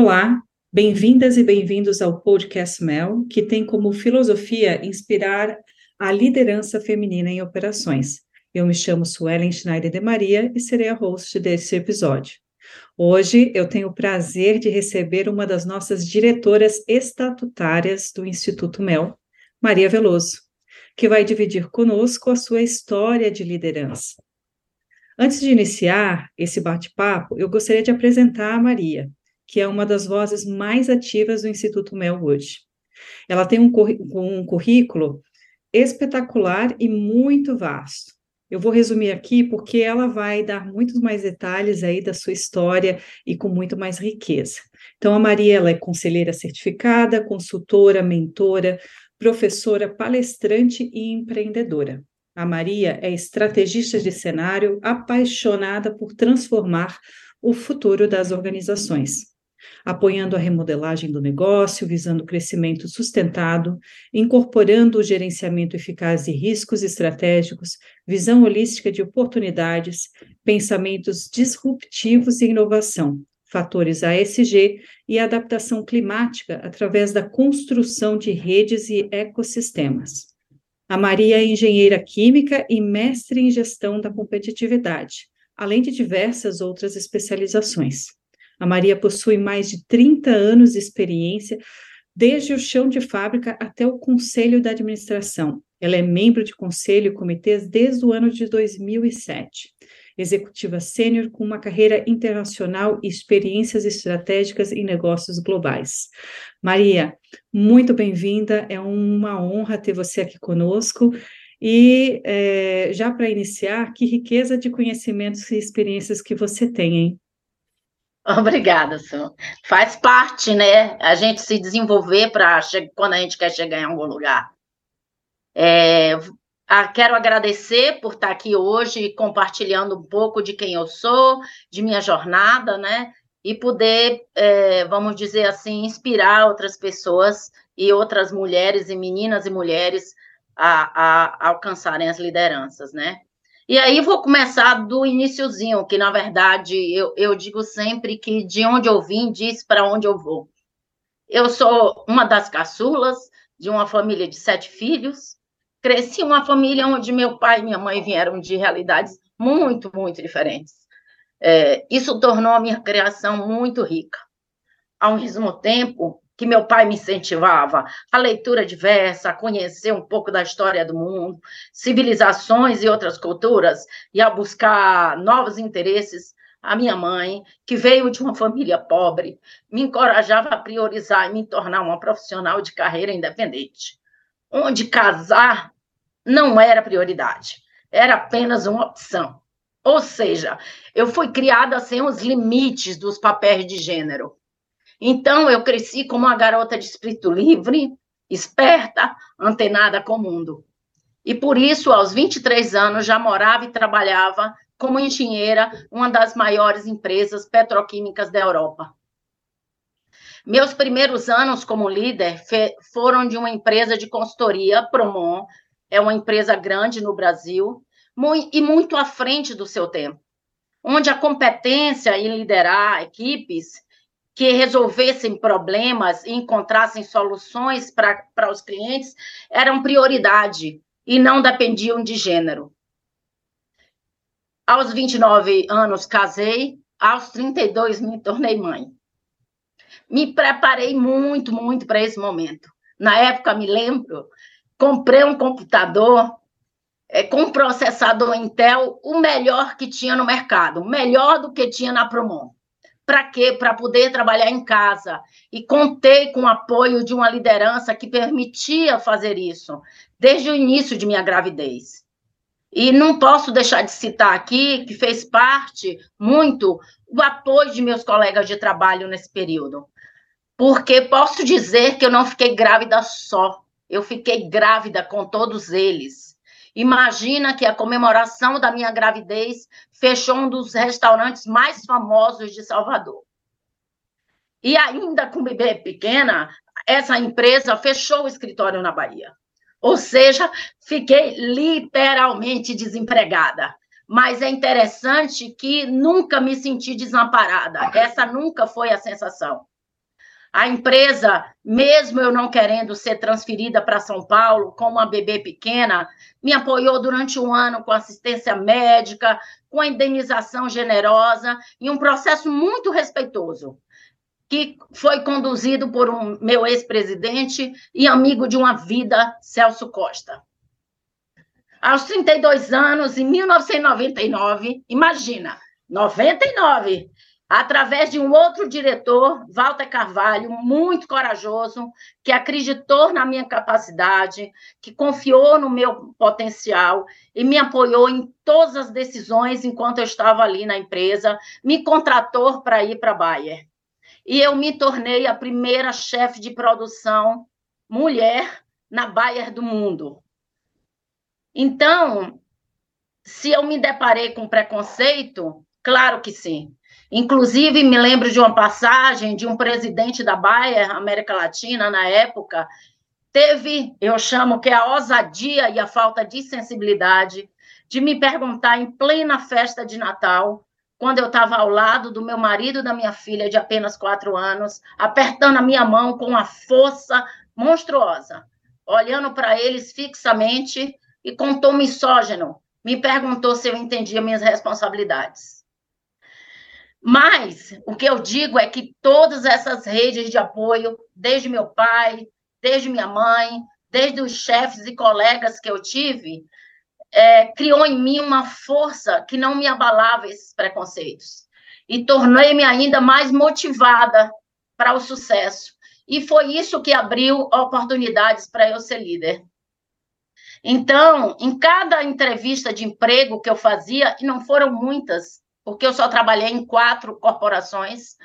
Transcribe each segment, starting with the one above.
Olá, bem-vindas e bem-vindos ao podcast Mel, que tem como filosofia inspirar a liderança feminina em operações. Eu me chamo Suelen Schneider de Maria e serei a host desse episódio. Hoje eu tenho o prazer de receber uma das nossas diretoras estatutárias do Instituto Mel, Maria Veloso, que vai dividir conosco a sua história de liderança. Antes de iniciar esse bate-papo, eu gostaria de apresentar a Maria, que é uma das vozes mais ativas do Instituto Mel hoje. Ela tem um, um currículo espetacular e muito vasto. Eu vou resumir aqui porque ela vai dar muitos mais detalhes aí da sua história e com muito mais riqueza. Então, a Maria ela é conselheira certificada, consultora, mentora, professora, palestrante e empreendedora. A Maria é estrategista de cenário, apaixonada por transformar o futuro das organizações, apoiando a remodelagem do negócio, visando crescimento sustentado, incorporando o gerenciamento eficaz de riscos estratégicos, visão holística de oportunidades, pensamentos disruptivos e inovação, fatores ASG e adaptação climática através da construção de redes e ecossistemas. A Maria é engenheira química e mestre em gestão da competitividade, além de diversas outras especializações. A Maria possui mais de 30 anos de experiência, desde o chão de fábrica até o conselho da administração. Ela é membro de conselho e comitês desde o ano de 2007 executiva sênior com uma carreira internacional e experiências estratégicas em negócios globais. Maria, muito bem-vinda, é uma honra ter você aqui conosco. E é, já para iniciar, que riqueza de conhecimentos e experiências que você tem, hein? Obrigada, Su. Faz parte, né? A gente se desenvolver para quando a gente quer chegar em algum lugar. É, quero agradecer por estar aqui hoje compartilhando um pouco de quem eu sou, de minha jornada, né? E poder, é, vamos dizer assim, inspirar outras pessoas e outras mulheres e meninas e mulheres a, a alcançarem as lideranças, né? E aí vou começar do iníciozinho, que na verdade eu, eu digo sempre que de onde eu vim diz para onde eu vou. Eu sou uma das caçulas de uma família de sete filhos, cresci em uma família onde meu pai e minha mãe vieram de realidades muito, muito diferentes. É, isso tornou a minha criação muito rica. Ao mesmo tempo que meu pai me incentivava a leitura diversa, a conhecer um pouco da história do mundo, civilizações e outras culturas, e a buscar novos interesses, a minha mãe, que veio de uma família pobre, me encorajava a priorizar e me tornar uma profissional de carreira independente onde casar não era prioridade, era apenas uma opção. Ou seja, eu fui criada sem os limites dos papéis de gênero. Então, eu cresci como uma garota de espírito livre, esperta, antenada com o mundo. E por isso, aos 23 anos, já morava e trabalhava como engenheira, uma das maiores empresas petroquímicas da Europa. Meus primeiros anos como líder foram de uma empresa de consultoria, Promon, é uma empresa grande no Brasil, e muito à frente do seu tempo, onde a competência em liderar equipes que resolvessem problemas e encontrassem soluções para os clientes eram prioridade e não dependiam de gênero. Aos 29 anos casei, aos 32 me tornei mãe me preparei muito, muito para esse momento. Na época, me lembro, comprei um computador é, com processador Intel, o melhor que tinha no mercado, melhor do que tinha na Promon. Para quê? Para poder trabalhar em casa. E contei com o apoio de uma liderança que permitia fazer isso, desde o início de minha gravidez. E não posso deixar de citar aqui que fez parte muito o apoio de meus colegas de trabalho nesse período porque posso dizer que eu não fiquei grávida só, eu fiquei grávida com todos eles. Imagina que a comemoração da minha gravidez fechou um dos restaurantes mais famosos de Salvador. E ainda com bebê pequena, essa empresa fechou o escritório na Bahia. Ou seja, fiquei literalmente desempregada. Mas é interessante que nunca me senti desamparada. Essa nunca foi a sensação. A empresa, mesmo eu não querendo ser transferida para São Paulo como uma bebê pequena, me apoiou durante um ano com assistência médica, com indenização generosa e um processo muito respeitoso, que foi conduzido por um meu ex-presidente e amigo de uma vida, Celso Costa. Aos 32 anos, em 1999, imagina, 99, através de um outro diretor, Walter Carvalho, muito corajoso, que acreditou na minha capacidade, que confiou no meu potencial e me apoiou em todas as decisões enquanto eu estava ali na empresa, me contratou para ir para a Bayer. E eu me tornei a primeira chefe de produção mulher na Bayer do mundo. Então, se eu me deparei com preconceito, claro que sim. Inclusive, me lembro de uma passagem de um presidente da Bayer, América Latina, na época, teve, eu chamo que é a ousadia e a falta de sensibilidade de me perguntar em plena festa de Natal, quando eu estava ao lado do meu marido e da minha filha de apenas quatro anos, apertando a minha mão com uma força monstruosa, olhando para eles fixamente e com um tom misógino, me perguntou se eu entendia minhas responsabilidades. Mas o que eu digo é que todas essas redes de apoio, desde meu pai, desde minha mãe, desde os chefes e colegas que eu tive, é, criou em mim uma força que não me abalava esses preconceitos. E tornei-me ainda mais motivada para o sucesso. E foi isso que abriu oportunidades para eu ser líder. Então, em cada entrevista de emprego que eu fazia, e não foram muitas, porque eu só trabalhei em quatro corporações.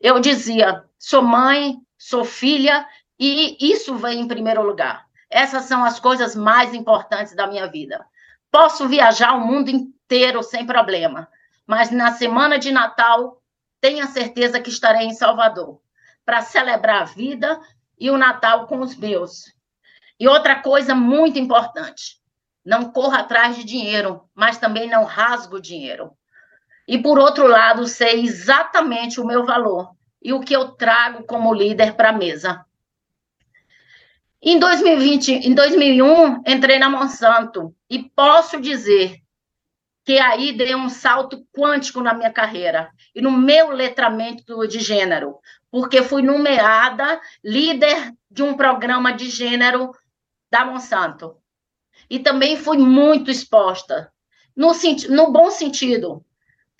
Eu dizia: sou mãe, sou filha, e isso vem em primeiro lugar. Essas são as coisas mais importantes da minha vida. Posso viajar o mundo inteiro sem problema, mas na semana de Natal, tenha certeza que estarei em Salvador para celebrar a vida e o Natal com os meus. E outra coisa muito importante: não corra atrás de dinheiro, mas também não rasgue o dinheiro e, por outro lado, sei exatamente o meu valor e o que eu trago como líder para a mesa. Em 2020, em 2001, entrei na Monsanto e posso dizer que aí dei um salto quântico na minha carreira e no meu letramento de gênero, porque fui nomeada líder de um programa de gênero da Monsanto. E também fui muito exposta, no, no bom sentido,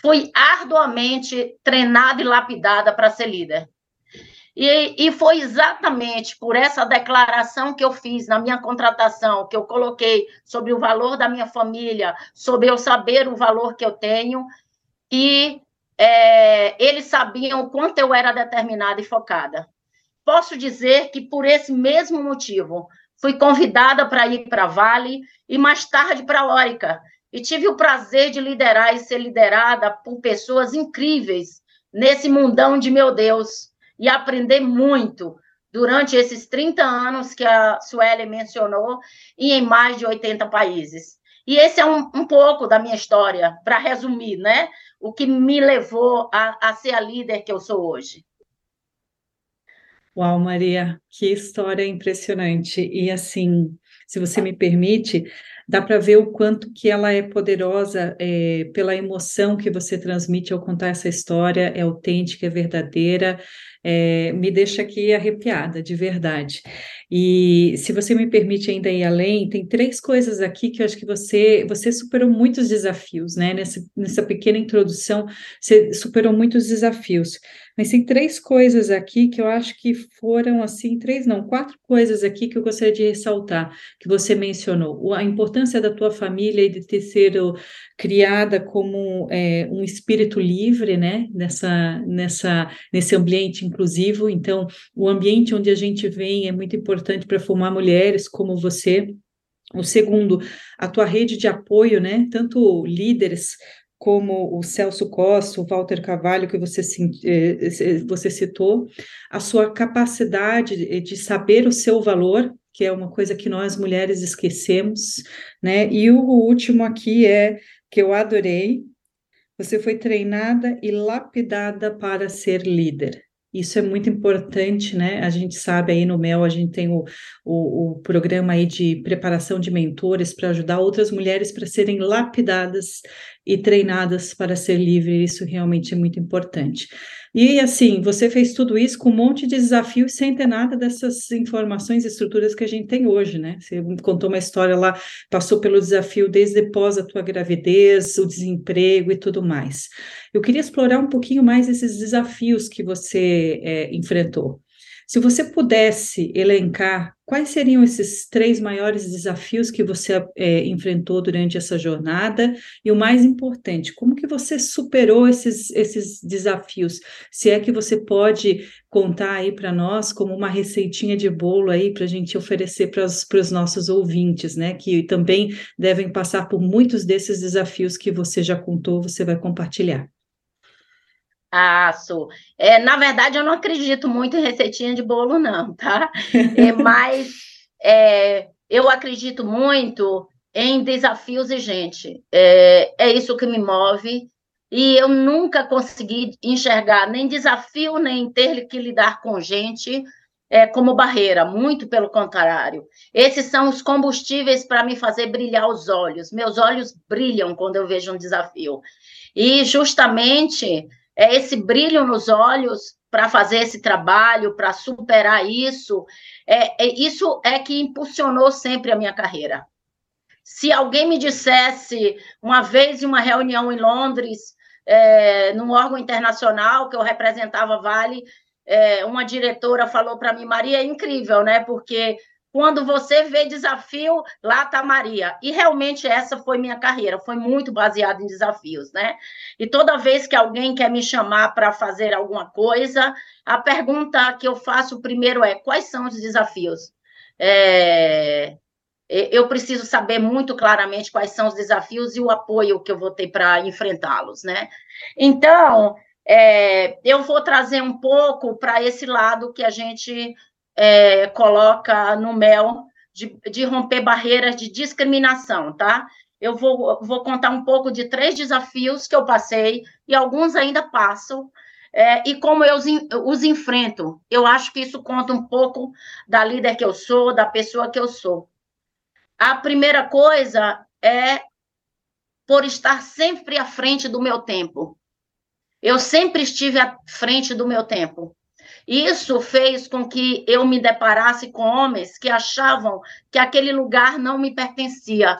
fui arduamente treinada e lapidada para ser líder. E, e, foi exatamente por essa declaração que eu fiz na minha contratação, que eu coloquei sobre o valor da minha família, sobre eu saber o valor que eu tenho, e é, eles sabiam o quanto eu era determinada e focada. Posso dizer que por esse mesmo motivo, fui convidada para ir para Vale e mais tarde para Lórica, e tive o prazer de liderar e ser liderada por pessoas incríveis nesse mundão de meu Deus e aprender muito durante esses 30 anos que a Sueli mencionou e em mais de 80 países. E esse é um, um pouco da minha história, para resumir, né? O que me levou a, a ser a líder que eu sou hoje. Uau, Maria, que história impressionante. E assim, se você me permite, dá para ver o quanto que ela é poderosa é, pela emoção que você transmite ao contar essa história, é autêntica, é verdadeira, é, me deixa aqui arrepiada, de verdade. E se você me permite ainda ir além, tem três coisas aqui que eu acho que você você superou muitos desafios, né? Nessa, nessa pequena introdução, você superou muitos desafios. Mas tem três coisas aqui que eu acho que foram assim, três não, quatro coisas aqui que eu gostaria de ressaltar, que você mencionou. A importância da tua família e de ter sido criada como é, um espírito livre, né? Nessa, nessa, nesse ambiente inclusivo. Então, o ambiente onde a gente vem é muito importante para formar mulheres como você. O segundo, a tua rede de apoio, né? Tanto líderes como o Celso Costa, o Walter Carvalho, que você, eh, você citou, a sua capacidade de saber o seu valor, que é uma coisa que nós mulheres esquecemos, né? E o último aqui é que eu adorei. Você foi treinada e lapidada para ser líder. Isso é muito importante, né? A gente sabe aí no MEL, a gente tem o, o, o programa aí de preparação de mentores para ajudar outras mulheres para serem lapidadas e treinadas para ser livre. Isso realmente é muito importante. E assim, você fez tudo isso com um monte de desafios sem ter nada dessas informações e estruturas que a gente tem hoje, né? Você contou uma história lá, passou pelo desafio desde após a tua gravidez, o desemprego e tudo mais. Eu queria explorar um pouquinho mais esses desafios que você é, enfrentou. Se você pudesse elencar quais seriam esses três maiores desafios que você é, enfrentou durante essa jornada e o mais importante, como que você superou esses, esses desafios? Se é que você pode contar aí para nós como uma receitinha de bolo aí para a gente oferecer para os nossos ouvintes, né? Que também devem passar por muitos desses desafios que você já contou, você vai compartilhar. Ah, sou. É, na verdade, eu não acredito muito em receitinha de bolo, não, tá? É, mas é, eu acredito muito em desafios e gente. É, é isso que me move. E eu nunca consegui enxergar nem desafio, nem ter que lidar com gente é, como barreira, muito pelo contrário. Esses são os combustíveis para me fazer brilhar os olhos. Meus olhos brilham quando eu vejo um desafio. E justamente é esse brilho nos olhos para fazer esse trabalho, para superar isso. É, é, isso é que impulsionou sempre a minha carreira. Se alguém me dissesse, uma vez em uma reunião em Londres, é, num órgão internacional que eu representava Vale, é, uma diretora falou para mim, Maria, é incrível, né? Porque quando você vê desafio, lá está Maria. E realmente essa foi minha carreira, foi muito baseada em desafios, né? E toda vez que alguém quer me chamar para fazer alguma coisa, a pergunta que eu faço primeiro é: quais são os desafios? É, eu preciso saber muito claramente quais são os desafios e o apoio que eu vou ter para enfrentá-los, né? Então, é, eu vou trazer um pouco para esse lado que a gente é, coloca no mel de, de, romper barreiras de discriminação, tá? Eu vou, vou contar um pouco de três desafios que eu passei e alguns ainda passam. É, e como eu os, os enfrento. Eu acho que isso conta um pouco da líder que eu sou, da pessoa que eu sou. A primeira coisa é por estar sempre à frente do meu tempo. Eu sempre estive à frente do meu tempo. Isso fez com que eu me deparasse com homens que achavam que aquele lugar não me pertencia.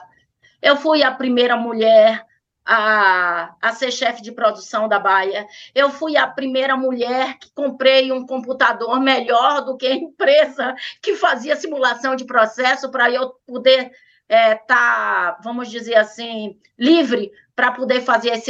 Eu fui a primeira mulher a, a ser chefe de produção da Baia. Eu fui a primeira mulher que comprei um computador melhor do que a empresa que fazia simulação de processo para eu poder estar, é, tá, vamos dizer assim, livre para poder fazer as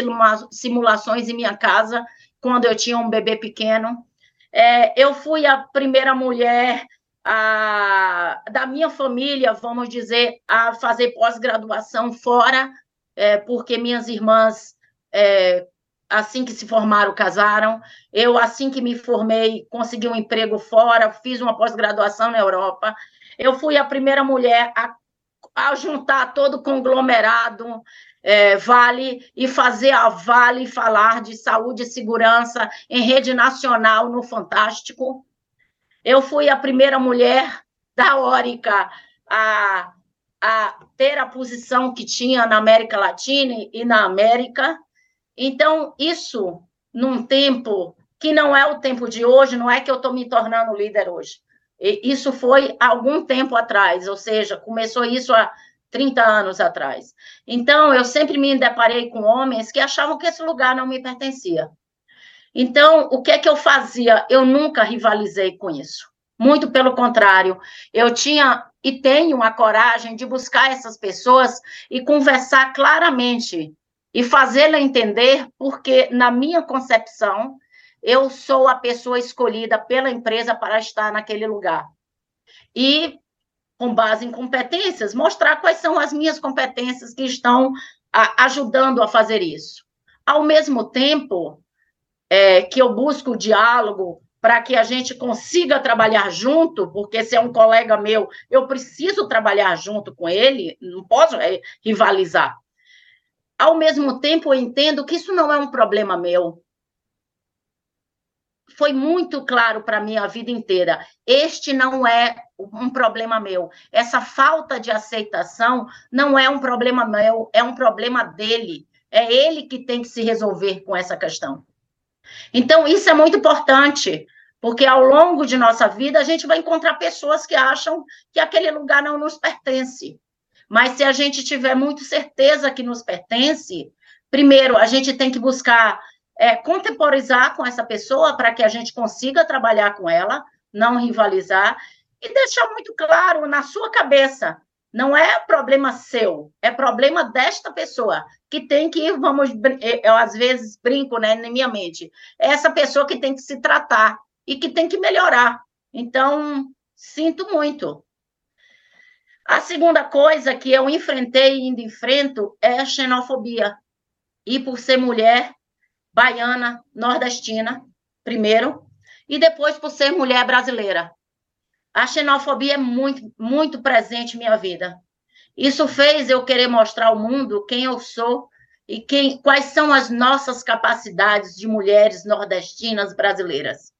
simulações em minha casa quando eu tinha um bebê pequeno. É, eu fui a primeira mulher a, da minha família, vamos dizer, a fazer pós-graduação fora, é, porque minhas irmãs, é, assim que se formaram, casaram. Eu, assim que me formei, consegui um emprego fora, fiz uma pós-graduação na Europa. Eu fui a primeira mulher a, a juntar todo o conglomerado é, Vale e fazer a Vale falar de saúde e segurança em rede nacional no Fantástico. Eu fui a primeira mulher da Órica a, a ter a posição que tinha na América Latina e na América. Então, isso num tempo que não é o tempo de hoje, não é que eu estou me tornando líder hoje. Isso foi algum tempo atrás, ou seja, começou isso há 30 anos atrás. Então, eu sempre me deparei com homens que achavam que esse lugar não me pertencia. Então, o que é que eu fazia? Eu nunca rivalizei com isso. Muito pelo contrário, eu tinha e tenho a coragem de buscar essas pessoas e conversar claramente e fazê-la entender, porque, na minha concepção, eu sou a pessoa escolhida pela empresa para estar naquele lugar. E com base em competências, mostrar quais são as minhas competências que estão a, ajudando a fazer isso. Ao mesmo tempo é, que eu busco o diálogo para que a gente consiga trabalhar junto, porque se é um colega meu, eu preciso trabalhar junto com ele, não posso é, rivalizar. Ao mesmo tempo, eu entendo que isso não é um problema meu. Foi muito claro para mim a vida inteira. Este não é um problema meu. Essa falta de aceitação não é um problema meu, é um problema dele. É ele que tem que se resolver com essa questão. Então, isso é muito importante, porque ao longo de nossa vida a gente vai encontrar pessoas que acham que aquele lugar não nos pertence. Mas se a gente tiver muito certeza que nos pertence, primeiro a gente tem que buscar é, contemporizar com essa pessoa para que a gente consiga trabalhar com ela, não rivalizar, e deixar muito claro na sua cabeça. Não é problema seu, é problema desta pessoa, que tem que, vamos, eu às vezes brinco né, na minha mente, é essa pessoa que tem que se tratar e que tem que melhorar. Então, sinto muito. A segunda coisa que eu enfrentei e ainda enfrento é a xenofobia. E por ser mulher, baiana, nordestina, primeiro, e depois por ser mulher brasileira. A xenofobia é muito, muito presente em minha vida. Isso fez eu querer mostrar ao mundo quem eu sou e quem, quais são as nossas capacidades de mulheres nordestinas brasileiras.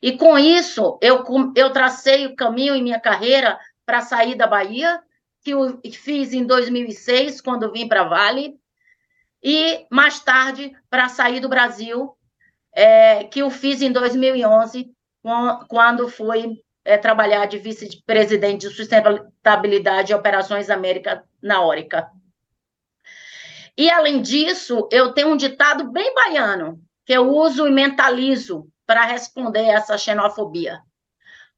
E com isso, eu, eu tracei o caminho em minha carreira para sair da Bahia, que eu fiz em 2006, quando vim para Vale, e mais tarde para sair do Brasil, é, que eu fiz em 2011, quando fui é, trabalhar de vice-presidente de sustentabilidade e operações América na Órica. E, além disso, eu tenho um ditado bem baiano, que eu uso e mentalizo para responder essa xenofobia.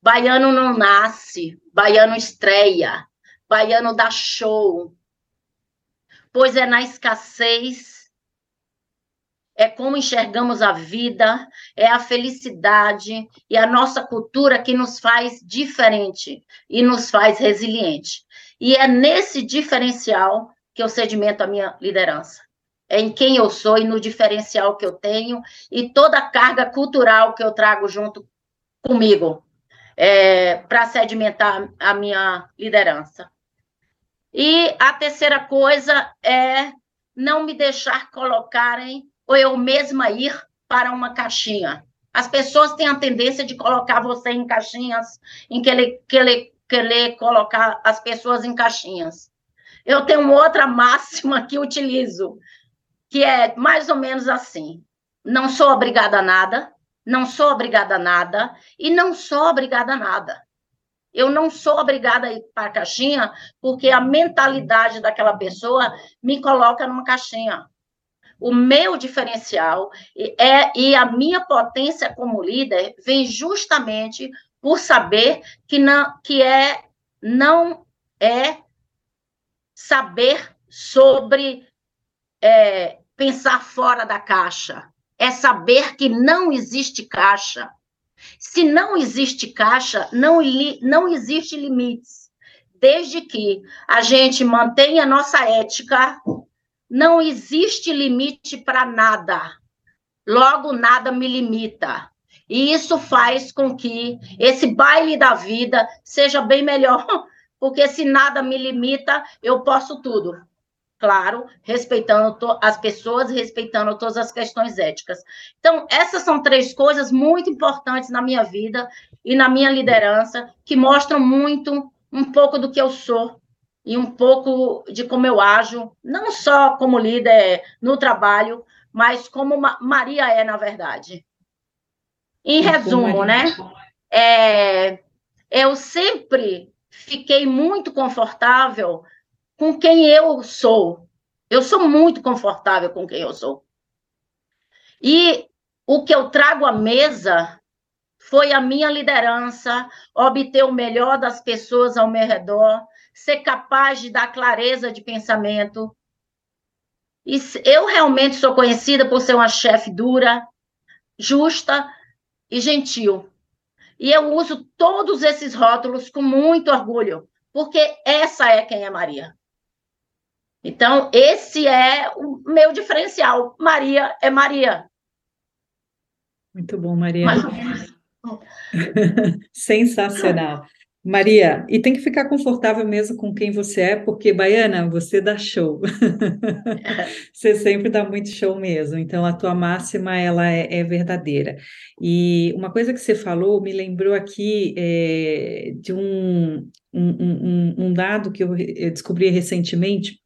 Baiano não nasce, baiano estreia, baiano dá show, pois é na escassez, é como enxergamos a vida, é a felicidade e a nossa cultura que nos faz diferente e nos faz resiliente. E é nesse diferencial que eu sedimento a minha liderança. É em quem eu sou e no diferencial que eu tenho e toda a carga cultural que eu trago junto comigo é, para sedimentar a minha liderança. E a terceira coisa é não me deixar colocarem ou eu mesma ir para uma caixinha. As pessoas têm a tendência de colocar você em caixinhas, em querer, querer, querer colocar as pessoas em caixinhas. Eu tenho outra máxima que utilizo, que é mais ou menos assim: não sou obrigada a nada, não sou obrigada a nada e não sou obrigada a nada. Eu não sou obrigada a ir para a caixinha, porque a mentalidade daquela pessoa me coloca numa caixinha. O meu diferencial é e a minha potência como líder vem justamente por saber que não que é não é saber sobre é, pensar fora da caixa, é saber que não existe caixa, se não existe caixa, não, não existe limites. Desde que a gente mantenha a nossa ética, não existe limite para nada. Logo, nada me limita. E isso faz com que esse baile da vida seja bem melhor, porque se nada me limita, eu posso tudo claro, respeitando as pessoas, respeitando todas as questões éticas. Então, essas são três coisas muito importantes na minha vida e na minha liderança, que mostram muito um pouco do que eu sou e um pouco de como eu ajo, não só como líder no trabalho, mas como Maria é, na verdade. Em resumo, né? É, eu sempre fiquei muito confortável com quem eu sou. Eu sou muito confortável com quem eu sou. E o que eu trago à mesa foi a minha liderança, obter o melhor das pessoas ao meu redor, ser capaz de dar clareza de pensamento. E eu realmente sou conhecida por ser uma chefe dura, justa e gentil. E eu uso todos esses rótulos com muito orgulho, porque essa é quem é Maria. Então, esse é o meu diferencial. Maria é Maria. Muito bom, Maria. Sensacional. Maria, e tem que ficar confortável mesmo com quem você é, porque, Baiana, você dá show. você sempre dá muito show mesmo. Então, a tua máxima, ela é, é verdadeira. E uma coisa que você falou me lembrou aqui é, de um, um, um, um, dado que eu descobri recentemente.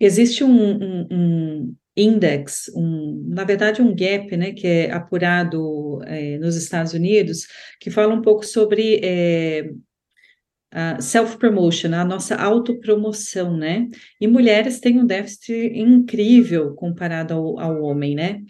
Existe um, um index, um, na verdade um gap, né, que é apurado é, nos Estados Unidos, que fala um pouco sobre é, self-promotion, a nossa autopromoção, né? E mulheres têm um déficit incrível comparado ao, ao homem, né?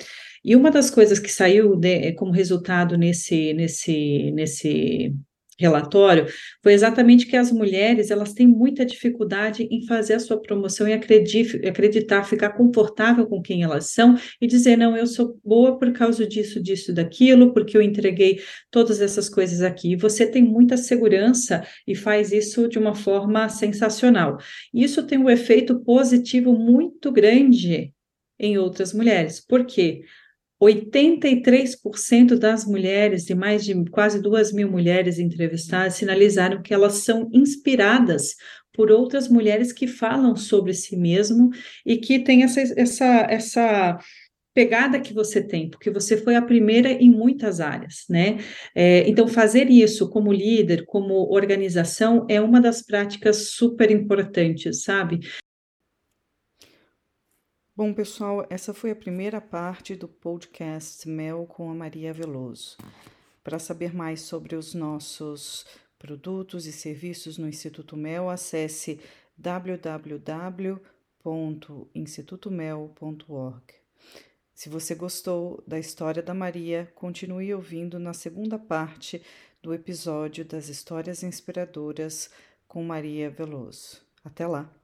E uma das coisas que saiu de, como resultado nesse, nesse, nesse relatório foi exatamente que as mulheres elas têm muita dificuldade em fazer a sua promoção e acreditar, ficar confortável com quem elas são e dizer não, eu sou boa por causa disso, disso, daquilo, porque eu entreguei todas essas coisas aqui. Você tem muita segurança e faz isso de uma forma sensacional. Isso tem um efeito positivo muito grande em outras mulheres. Por quê? 83% das mulheres, de mais de quase duas mil mulheres entrevistadas, sinalizaram que elas são inspiradas por outras mulheres que falam sobre si mesmo e que têm essa, essa, essa pegada que você tem, porque você foi a primeira em muitas áreas, né? É, então, fazer isso como líder, como organização, é uma das práticas super importantes, sabe? Bom, pessoal, essa foi a primeira parte do podcast Mel com a Maria Veloso. Para saber mais sobre os nossos produtos e serviços no Instituto Mel, acesse www.institutomel.org. Se você gostou da história da Maria, continue ouvindo na segunda parte do episódio das Histórias Inspiradoras com Maria Veloso. Até lá!